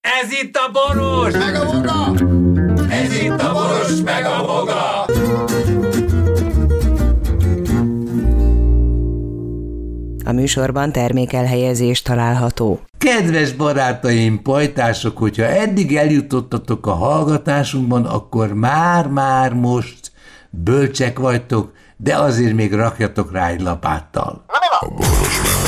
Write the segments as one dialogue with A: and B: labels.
A: Ez itt a boros!
B: Meg a boga!
A: Ez itt a boros meg a boga!
C: A műsorban termékelhelyezés található.
D: Kedves barátaim, pajtások, hogyha eddig eljutottatok a hallgatásunkban, akkor már-már most bölcsek vagytok, de azért még rakjatok rá egy lapáttal.
B: A boros meg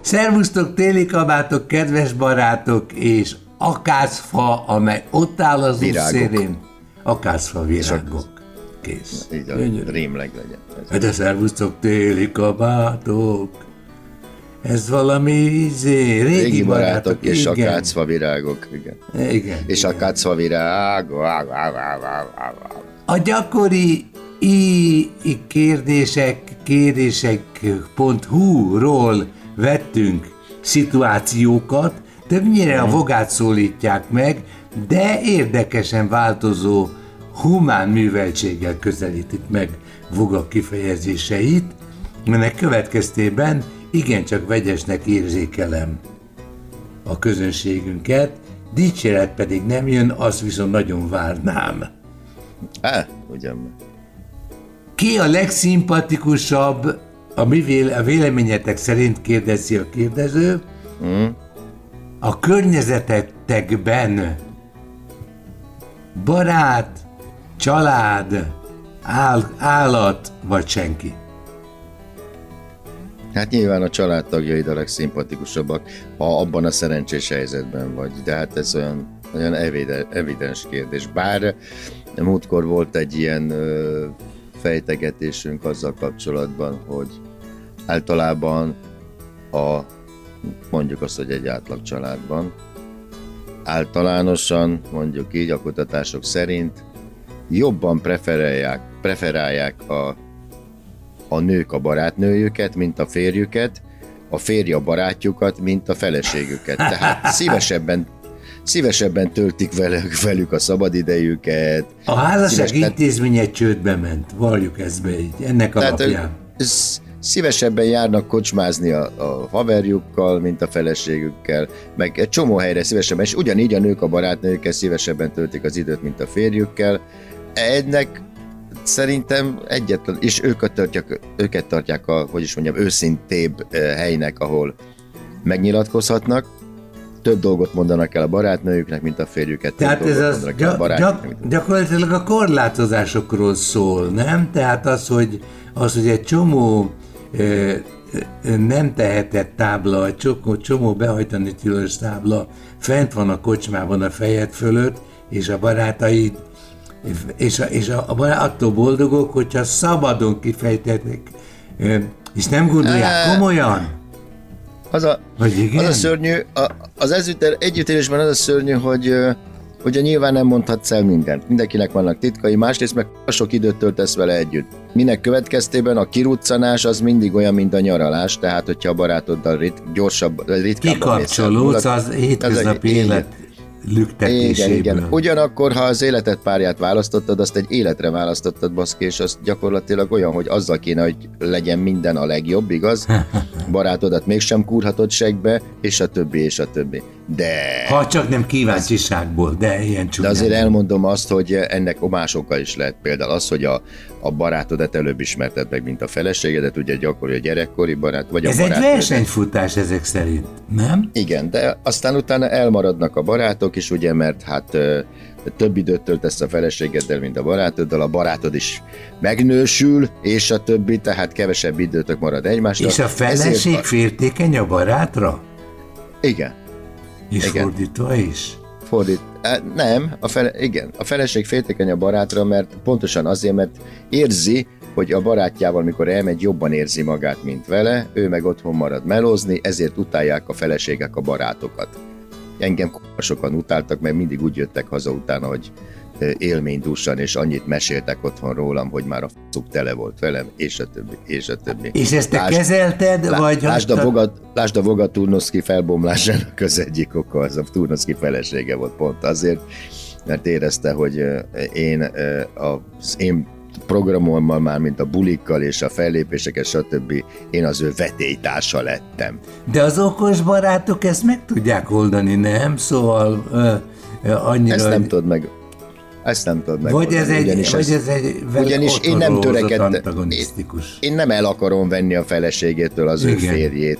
D: Szervusztok, téli kabátok, kedves barátok, és akácfa, amely ott áll az
E: Virágok.
D: szélén. Akácfa virágok. Kész.
E: Így a rémleg legyen. Ez
D: Hát De szervusztok, téli kabátok. Ez valami izé, régi,
E: Régi barátok és
D: igen.
E: akácfa virágok, igen.
D: Igen.
E: És
D: igen.
E: akácfa virág.
D: A gyakori i, i kérdések, kérdések.hu-ról vettünk szituációkat, többnyire a vogát szólítják meg, de érdekesen változó humán műveltséggel közelítik meg voga kifejezéseit, ennek következtében igencsak vegyesnek érzékelem a közönségünket, dicséret pedig nem jön, azt viszont nagyon várnám.
E: Á, ugyan.
D: Ki a legszimpatikusabb, a, mi véle, a véleményetek szerint kérdezi a kérdező,
E: Mm.
D: a környezetetekben barát, család, áll, állat vagy senki?
E: Hát nyilván a családtagjaid a legszimpatikusabbak, ha abban a szerencsés helyzetben vagy, de hát ez olyan, olyan evide, evidens kérdés. Bár múltkor volt egy ilyen ö, fejtegetésünk azzal kapcsolatban, hogy általában a, mondjuk azt, hogy egy átlag családban, általánosan, mondjuk így a kutatások szerint jobban preferálják, preferálják a a nők a barátnőjüket, mint a férjüket, a férj a barátjukat, mint a feleségüket. Tehát szívesebben szívesebben töltik velük, velük a szabadidejüket.
D: A házasság
E: Szíves- tehát-
D: intézménye csődbe ment, valljuk ezt be így, ennek
E: Tehát
D: alapján.
E: sz- szívesebben járnak kocsmázni a, a haverjukkal, mint a feleségükkel, meg egy csomó helyre szívesebben, és ugyanígy a nők a barátnőkkel szívesebben töltik az időt, mint a férjükkel. Ennek szerintem egyetlen, és őket tartják, őket tartják a, hogy is mondjam, őszintébb helynek, ahol megnyilatkozhatnak, több dolgot mondanak el a barátnőjüknek, mint a férjüket.
D: Tehát ez az
E: el a
D: gyak, gyak, gyakorlatilag a korlátozásokról szól, nem? Tehát az, hogy, az, hogy egy csomó ö, nem tehetett tábla, egy csomó, csomó behajtani tilos tábla fent van a kocsmában a fejed fölött, és a barátaid és, a, és a, a attól boldogok, hogyha szabadon kifejtetnek, és nem gondolják komolyan.
E: Az a? Az a szörnyű, a, az ezüter, együttélésben az a szörnyű, hogy ugye nyilván nem mondhatsz el mindent. Mindenkinek vannak titkai, másrészt meg sok időt töltesz vele együtt. Minek következtében a kiruccanás az mindig olyan, mint a nyaralás, tehát hogyha a barátoddal rit, gyorsabb, ritkábban.
D: Kikapcsolódsz az hétköznapi élet lüktetéséből.
E: Igen, igen. Ugyanakkor, ha az életed párját választottad, azt egy életre választottad, baszki, és az gyakorlatilag olyan, hogy azzal kéne, hogy legyen minden a legjobb, igaz? Barátodat mégsem kúrhatod segbe, és a többi, és a többi. De...
D: Ha csak nem kíváncsiságból, de ilyen
E: De
D: csúnyán.
E: azért elmondom azt, hogy ennek másokkal is lehet. Például az, hogy a, a barátodat előbb ismerted meg, mint a feleségedet, ugye gyakori a gyerekkori barát, vagy
D: Ez
E: a
D: egy
E: barátnőd.
D: versenyfutás ezek szerint, nem?
E: Igen, de aztán utána elmaradnak a barátok is, ugye, mert hát több időt töltesz a feleségeddel, mint a barátoddal, a barátod is megnősül, és a többi, tehát kevesebb időtök marad egymásra.
D: És a feleség
E: Ezért
D: féltékeny a barátra?
E: Igen,
D: És
E: Igen.
D: fordítva is?
E: Fordít. Nem, a fele, igen, a feleség féltékeny a barátra, mert pontosan azért, mert érzi, hogy a barátjával, mikor elmegy, jobban érzi magát, mint vele, ő meg otthon marad melózni, ezért utálják a feleségek a barátokat. Engem k***a sokan utáltak, mert mindig úgy jöttek haza utána, hogy élménydúsan, és annyit meséltek otthon rólam, hogy már a faszuk tele volt velem, és a többi, és a többi.
D: És ezt te
E: Lásd-
D: kezelted,
E: Lá-
D: vagy
E: lásd, a Voga, lásd a Voga Turnoszki felbomlásának az egyik oka, az a Turnoszki felesége volt pont azért, mert érezte, hogy én az én programommal már, mint a bulikkal és a fellépéseket, stb. én az ő vetélytársa lettem.
D: De az okos barátok ezt meg tudják oldani, nem? Szóval ö, ö, annyira...
E: Ezt nem
D: hogy-
E: tudod meg. Ezt nem tudod meg.
D: vagy ez egy, vagy ez egy
E: ugyanis én nem törekedtem. Én nem el akarom venni a feleségétől az ő
D: Igen.
E: férjét.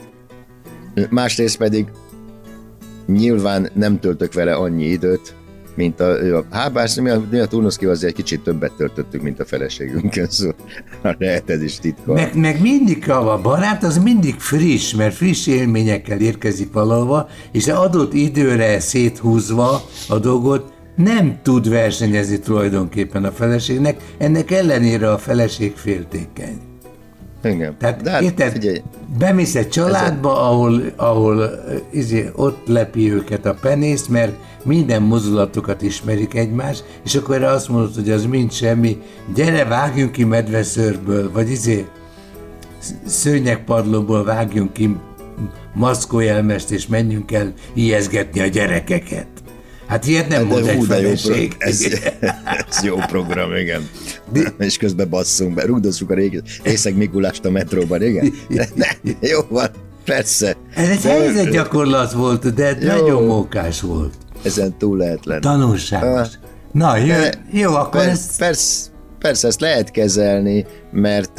E: Másrészt pedig nyilván nem töltök vele annyi időt, mint a, ő a hábás, mi a, mi a turnuszki azért egy kicsit többet töltöttük, mint a feleségünkön, szóval lehet ez is titka.
D: Meg, meg mindig a barát az mindig friss, mert friss élményekkel érkezik valahova, és adott időre széthúzva a dolgot nem tud versenyezni tulajdonképpen a feleségnek, ennek ellenére a feleség féltékeny.
E: Igen.
D: Tehát
E: De hát,
D: érted,
E: figyelj,
D: bemész egy családba, ahol, ahol ö, izé, ott lepi őket a penész, mert minden mozdulatokat ismerik egymás, és akkor erre azt mondod, hogy az mind semmi, gyere, vágjunk ki medveszőrből, vagy izé, sz- szőnyegpadlóból vágjunk ki maszkójelmest, és menjünk el ijeszgetni a gyerekeket. Hát ilyet nem mond
E: de
D: egy
E: de jó, pro- ez, ez jó program, igen. És közben basszunk be, rugdozzuk a régi Részeg Mikulást a metróban, igen? Ne, jó van, persze.
D: Ez egy
E: De-
D: helyzetgyakorlat volt, de
E: Jó.
D: nagyon mókás volt.
E: Ezen túl lehet lenni.
D: Tanulságos.
E: Ah.
D: Na, jó,
E: De-
D: jó akkor
E: Per,
D: ezt...
E: persze, persze, ezt lehet kezelni, mert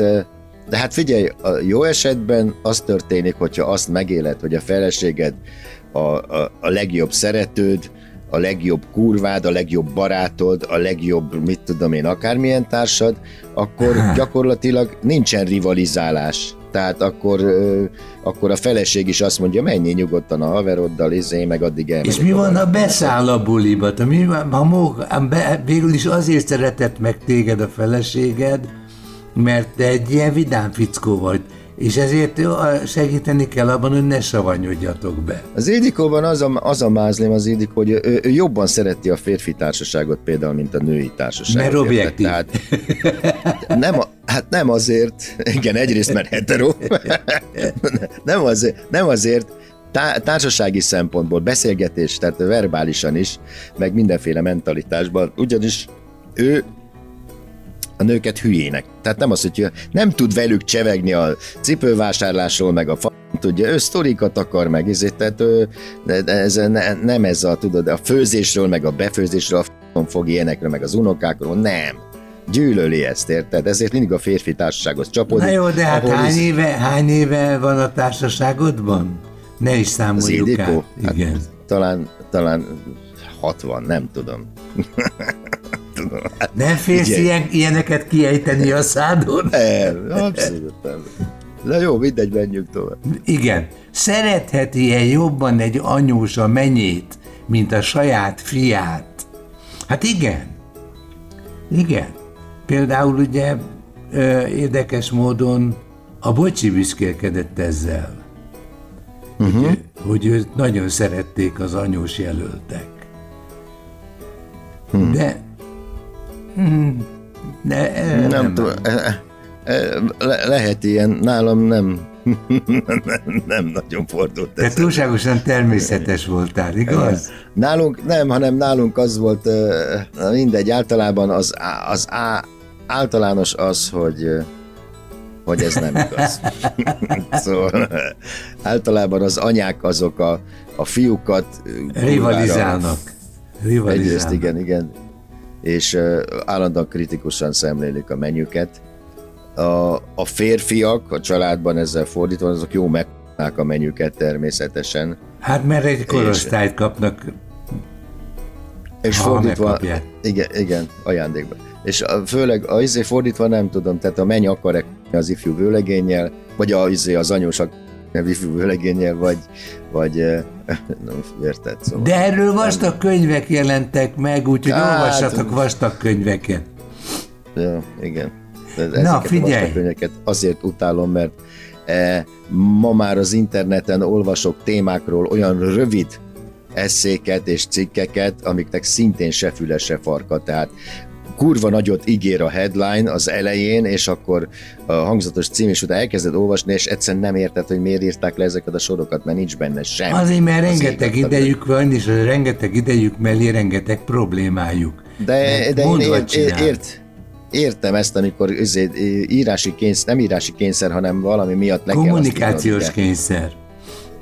E: de hát figyelj, a jó esetben az történik, hogyha azt megéled, hogy a feleséged a, a, a legjobb szeretőd, a legjobb kurvád, a legjobb barátod, a legjobb, mit tudom én, akármilyen társad, akkor gyakorlatilag nincsen rivalizálás. Tehát akkor, akkor a feleség is azt mondja, menjél nyugodtan a haveroddal, izé, meg addig elmegyek.
D: És mi van, ha beszáll a buliba? Mi van, ha be, végül is azért szeretett meg téged a feleséged, mert te egy ilyen vidám fickó vagy, és ezért segíteni kell abban, hogy ne savanyodjatok be.
E: Az Ildikóban az a, az a mázlém az Ildikó, hogy ő, ő jobban szereti a férfi társaságot például, mint a női társaságot.
D: Mert objektív.
E: Tehát nem, a, hát nem azért, igen, egyrészt mert hetero, nem azért, nem azért tá- társasági szempontból, beszélgetés, tehát verbálisan is, meg mindenféle mentalitásban, ugyanis ő a nőket hülyének. Tehát nem az, hogy nem tud velük csevegni a cipővásárlásról, meg a fa tudja, ő sztorikat akar meg, ezért, tehát ő, ez, ne, nem ez a, tudod, a főzésről, meg a befőzésről, a f***on fog ilyenekről, meg az unokákról, nem. Gyűlöli ezt, érted? Ezért mindig a férfi társasághoz csapódik.
D: Na jó, de hát hány éve, hány éve van a társaságodban? Ne is
E: Az
D: számoljuk
E: Ildikó?
D: át. Igen.
E: Hát, talán, talán 60, nem tudom. tudom.
D: Nem félsz
E: Figyelj.
D: ilyen, ilyeneket kiejteni a szádon?
E: nem, abszolút nem. Na jó, mindegy, menjünk tovább.
D: Igen. Szeretheti-e jobban egy anyós a menyét, mint a saját fiát? Hát igen. Igen. Például ugye ö, érdekes módon a bocsi büszkélkedett ezzel. Uh-huh. Hogy, hogy őt nagyon szerették az anyós jelöltek. Hmm. De... De eh,
E: Nem,
D: nem,
E: tudom. Le, lehet ilyen, nálam nem, nem, nem nagyon fordult
D: Te
E: ez.
D: túlságosan természetes voltál, igaz?
E: Nálunk nem, hanem nálunk az volt, mindegy, általában az, az á, általános az, hogy hogy ez nem igaz. szóval általában az anyák azok a, a fiúkat
D: Rivalizálnak. Rivalizálnak.
E: Egyrészt igen, igen. És állandóan kritikusan szemlélik a menyüket. A, a férfiak a családban ezzel fordítva, azok jó megkapnák a menyüket természetesen.
D: Hát mert egy korosztályt kapnak.
E: És
D: Ha
E: fordítva,
D: megkapják.
E: igen, igen, ajándékban. És a, főleg a izé fordítva nem tudom, tehát a menny akar az ifjú vőlegénnyel, vagy a, izé, az anyós akar ifjú vőlegénnyel, vagy, vagy nem érted, szóval.
D: De erről vastag könyvek jelentek meg, úgyhogy
E: Hát,
D: olvassatok vastag könyveket.
E: Ja, igen. De ezeket
D: figyelj!
E: A vastakönyveket azért utálom, mert e, ma már az interneten olvasok témákról olyan rövid eszéket és cikkeket, amiknek szintén se füle, se farka, tehát kurva nagyot ígér a headline az elején, és akkor a hangzatos cím, és utána elkezded olvasni, és egyszerűen nem érted, hogy miért írták le ezeket a sorokat, mert nincs benne semmi.
D: Azért, mert
E: Az
D: rengeteg
E: élet a
D: idejük van, és rengeteg idejük mellé rengeteg problémájuk.
E: De,
D: Mert
E: de én ért,
D: csinál.
E: ért, értem ezt, amikor azért, írási kényszer, nem írási kényszer, hanem valami miatt le kell
D: Kommunikációs
E: ugye?
D: kényszer.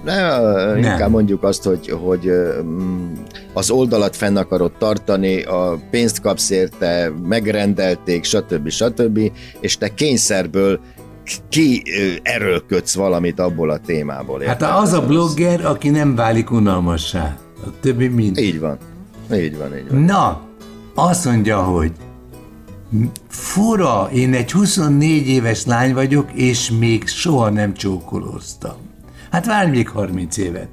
E: Ne, inkább mondjuk azt, hogy, hogy mm, az oldalat fenn akarod tartani, a pénzt kapsz érte, megrendelték, stb. stb. És te kényszerből ki erőlködsz valamit abból a témából.
D: Hát
E: érted?
D: az a blogger, aki nem válik unalmassá. A többi mind.
E: Így van. Így van, így van.
D: Na, azt mondja, hogy fura, én egy 24 éves lány vagyok, és még soha nem csókolóztam. Hát várj még 30 évet.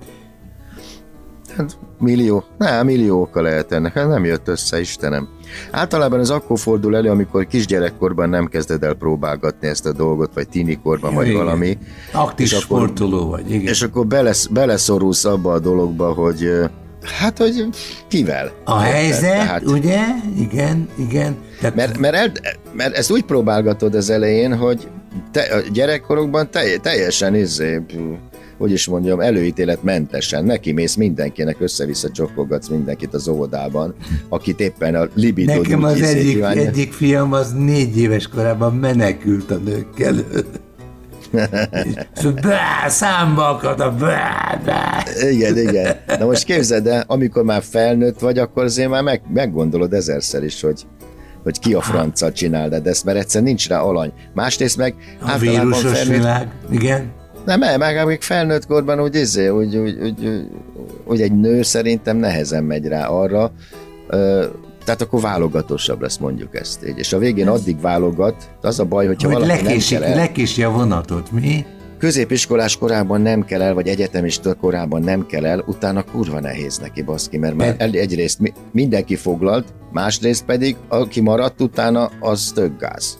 E: Hát millió, nem, millió oka lehet ennek, hát nem jött össze, Istenem. Általában ez akkor fordul elő, amikor kisgyerekkorban nem kezded el próbálgatni ezt a dolgot, vagy tinikorban, vagy
D: Igen.
E: valami.
D: Aktív
E: És akkor-
D: sportoló vagy, igen.
E: És akkor belesz, beleszorulsz abba a dologba, hogy hát, hogy kivel.
D: a
E: Érted?
D: helyzet,
E: Tehát-
D: ugye? Igen, igen. Tehát
E: Mert, mert, el, mert ezt úgy próbálgatod az elején, hogy te, a gyerekkorokban te, teljesen izé, hogy is mondjam, előítéletmentesen neki mész mindenkinek, össze-vissza csokkolgatsz mindenkit az óvodában, akit éppen a libidó
D: Nekem az egyik,
E: kívánja.
D: egyik fiam az négy éves korában menekült a nők elől. Bá, számba akad a bá, bá.
E: Igen, igen. Na most képzeld el, amikor már felnőtt vagy, akkor azért már meg, meggondolod ezerszer is, hogy hogy ki a franca csinál, de ezt, mert egyszer nincs rá alany. Másrészt meg
D: A vírusos világ, igen.
E: Nem, meg, még felnőtt korban úgy, izé, úgy, úgy, úgy, úgy, egy nő szerintem nehezen megy rá arra, tehát akkor válogatósabb lesz mondjuk ezt így. És a végén addig válogat, az a baj, hogyha
D: Hogy
E: valaki nem
D: lekési,
E: kell el,
D: lekési a vonatot, mi?
E: középiskolás korában nem kell el, vagy egyetemista korában nem kell el, utána kurva nehéz neki baszki, mert már el- egyrészt mi- mindenki foglalt, másrészt pedig aki maradt utána, az tök gáz.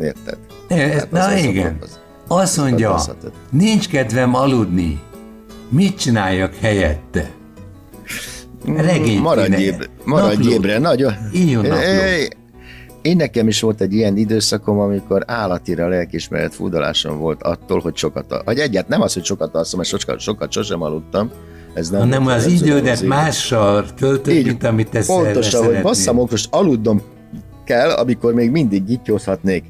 E: Érted?
D: E,
E: Tehát
D: Na
E: az- az-
D: igen.
E: az-
D: Azt mondja, nincs kedvem aludni. Mit csináljak helyette? Regényt
E: Maradj
D: kéne.
E: ébre, maradj ébre, nagyon.
D: Írjon naplót.
E: Én nekem is volt egy ilyen időszakom, amikor állatira lelkismeret fúdalásom volt attól, hogy sokat, al- vagy egyet nem az, hogy sokat alszom, mert sokat, sokat sosem aludtam. Ez nem
D: hanem az idődet mással töltöd,
E: Így,
D: mint amit te
E: Pontosan, hogy basszam, most aludnom kell, amikor még mindig gityózhatnék.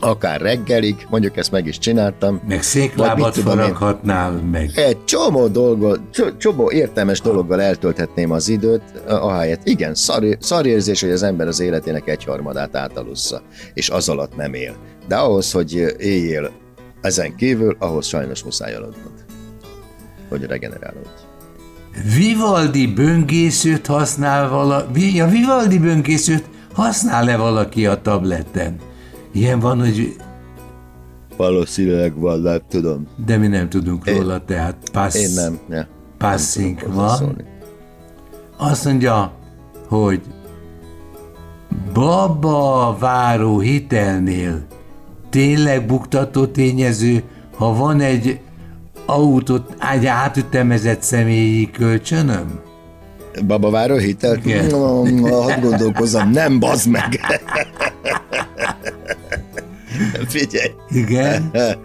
E: Akár reggelig, mondjuk ezt meg is csináltam.
D: Meg széklábat faraghatnál meg.
E: Egy csomó dolgot, cso- csomó értelmes dologgal eltölthetném az időt, ahelyett. Igen, szar, szar érzés, hogy az ember az életének egyharmadát átalussza, és az alatt nem él. De ahhoz, hogy éljél ezen kívül, ahhoz sajnos muszáj aludnod, hogy regenerálódj.
D: Vivaldi böngészőt használ vala... Vi- A Vivaldi böngészőt használ-e valaki a tableten? Ilyen van, hogy
E: Valószínűleg van, nem tudom.
D: de mi nem tudunk róla, tehát pass,
E: Én nem. Ja.
D: passing van. Azt mondja, hogy baba váró hitelnél tényleg buktató tényező, ha van egy autót, egy átütemezett személyi kölcsönöm?
E: Babaváró hitel?
D: Igen.
E: No, hadd gondolkozzam, nem bazd meg! Figyelj!
D: Igen.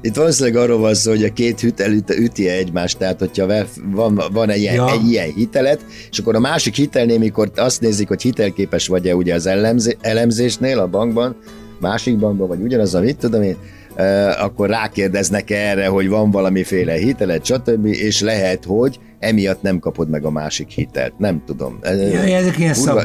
E: Itt valószínűleg arról van szó, hogy a két hitel üt- üti egymást, tehát hogyha van, van egy, ilyen,
D: Ja.
E: egy ilyen hitelet, és akkor a másik hitelnél, mikor azt nézik, hogy hitelképes vagy-e ugye az elemzé, elemzésnél a bankban, másik bankban, vagy ugyanaz, amit tudom én, akkor rákérdeznek erre, hogy van valamiféle hitelet, stb., és lehet, hogy emiatt nem kapod meg a másik hitelt. Nem tudom. Ö,
D: Ja, ezek ilyen
E: kurva-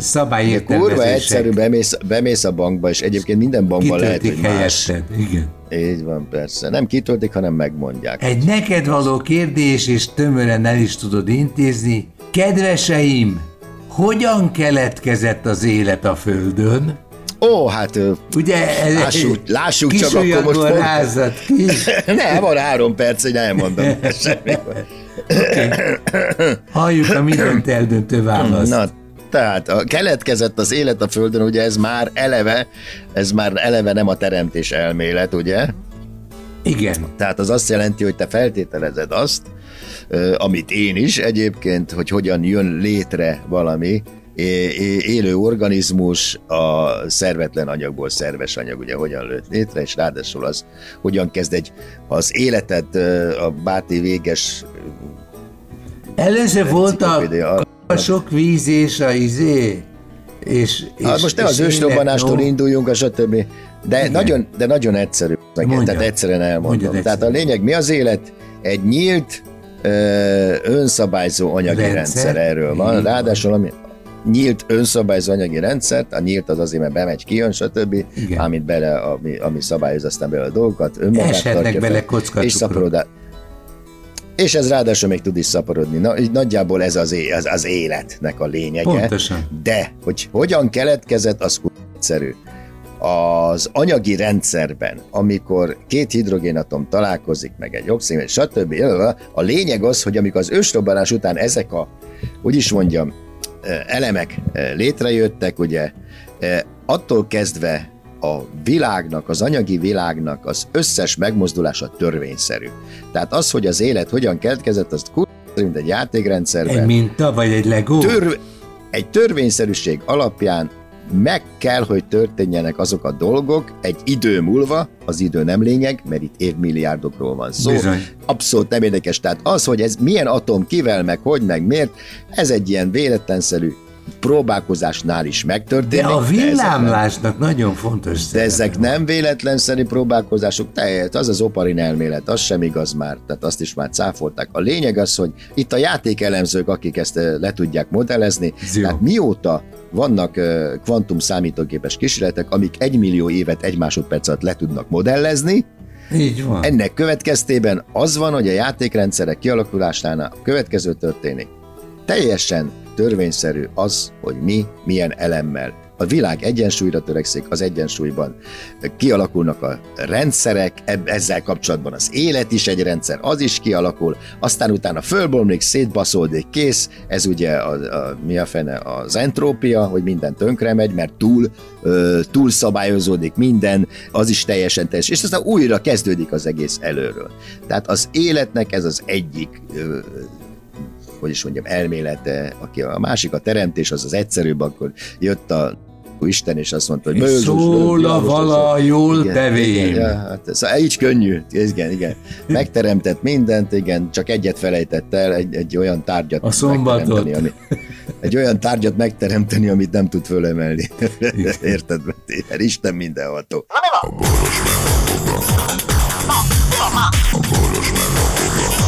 D: szabály,
E: Kurva egyszerű, bemész, bemész a bankba, és egyébként minden bankban lehet, hogy más.
D: helyetted. Igen.
E: Így van, persze. Nem kitöltik, hanem megmondják.
D: Egy neked való kérdés, és tömören el is tudod intézni. Kedveseim, hogyan keletkezett az élet a Földön?
E: Ó, hát
D: Ugye? ez-
E: Lássuk- lássuk csak akkor most
D: rázad ki.
E: nem, van három perc, hogy elmondom. Semmi.
D: Halljuk a mindent eldöntő választ.
E: Na, tehát a keletkezett az élet a Földön, ugye ez már eleve, ez már eleve nem a teremtés elmélet, ugye?
D: Igen.
E: Tehát az azt jelenti, hogy te feltételezed azt, amit én is egyébként, hogy hogyan jön létre valami, élő organizmus a szervetlen anyagból szerves anyag, ugye hogyan lőtt létre, és ráadásul az hogyan kezd egy, az életet a báti véges
D: Először volt a, a sok víz és a izé, és, és,
E: hát most ne az ősrobbanástól no. induljunk, a stb. De nagyon, de nagyon egyszerű. Mondja. Tehát egyszerűen elmondom. Tehát a lényeg mi az élet? Egy nyílt, önszabályzó anyagi rendszer, rendszer erről van. Ráadásul ami, nyílt önszabályozó anyagi rendszert, a nyílt az azért, mert bemegy, kijön, stb., Igen. amit bele, ami, ami szabályoz aztán bele a dolgokat, önmagát
D: Eshetnek tartja bele
E: és szaporodás. És ez ráadásul még tud is szaporodni. Na, így nagyjából ez az, az, az életnek a lényege.
D: Pontosan.
E: De, hogy hogyan keletkezett, az egyszerű. Az anyagi rendszerben, amikor két hidrogénatom találkozik, meg egy oxigén, stb. A lényeg az, hogy amikor az ősrobbanás után ezek a, hogy is mondjam, elemek létrejöttek, ugye attól kezdve a világnak, az anyagi világnak az összes megmozdulása törvényszerű. Tehát az, hogy az élet hogyan keletkezett, azt mint egy játékrendszerben.
D: Egy minta, vagy egy legó? Törv-
E: egy törvényszerűség alapján meg kell, hogy történjenek azok a dolgok egy idő múlva, az idő nem lényeg, mert itt évmilliárdokról van szó.
D: Bizony.
E: Abszolút nem érdekes. Tehát az, hogy ez milyen atom, kivel, meg hogy, meg miért, ez egy ilyen véletlenszerű próbálkozásnál is megtörténik.
D: De a villámlásnak de nagyon fontos
E: De ezek van. nem véletlenszerű próbálkozások, tehát az az oparin elmélet, az sem igaz már, tehát azt is már cáfolták. A lényeg az, hogy itt a játékelemzők, akik ezt le tudják modellezni, Zio. tehát mióta vannak kvantum számítógépes kísérletek, amik egy millió évet egy másodperc alatt le tudnak modellezni,
D: így van.
E: Ennek következtében az van, hogy a játékrendszerek kialakulásánál a következő történik. Teljesen törvényszerű az, hogy mi milyen elemmel. A világ egyensúlyra törekszik, az egyensúlyban kialakulnak a rendszerek, ezzel kapcsolatban az élet is egy rendszer, az is kialakul, aztán utána fölbomlik, szétbaszódik, kész, ez ugye a, a, mi a fene, az entrópia, hogy minden tönkre megy, mert túl, ö, túl szabályozódik minden, az is teljesen teljes, és aztán újra kezdődik az egész előről. Tehát az életnek ez az egyik ö, hogy is mondjam, elmélete, aki a másik a teremtés, az az egyszerűbb, akkor jött a Isten, és azt mondta, hogy
D: Bőzus, Szól a vala jól igen,
E: ja, hát ez, így könnyű, igen, igen. Megteremtett mindent, igen, csak egyet felejtett el, egy, egy olyan tárgyat
D: a szombatot.
E: Ami, egy olyan tárgyat megteremteni, amit nem tud fölemelni. Érted? Mert Isten mindenható. A boros
B: a boros Boros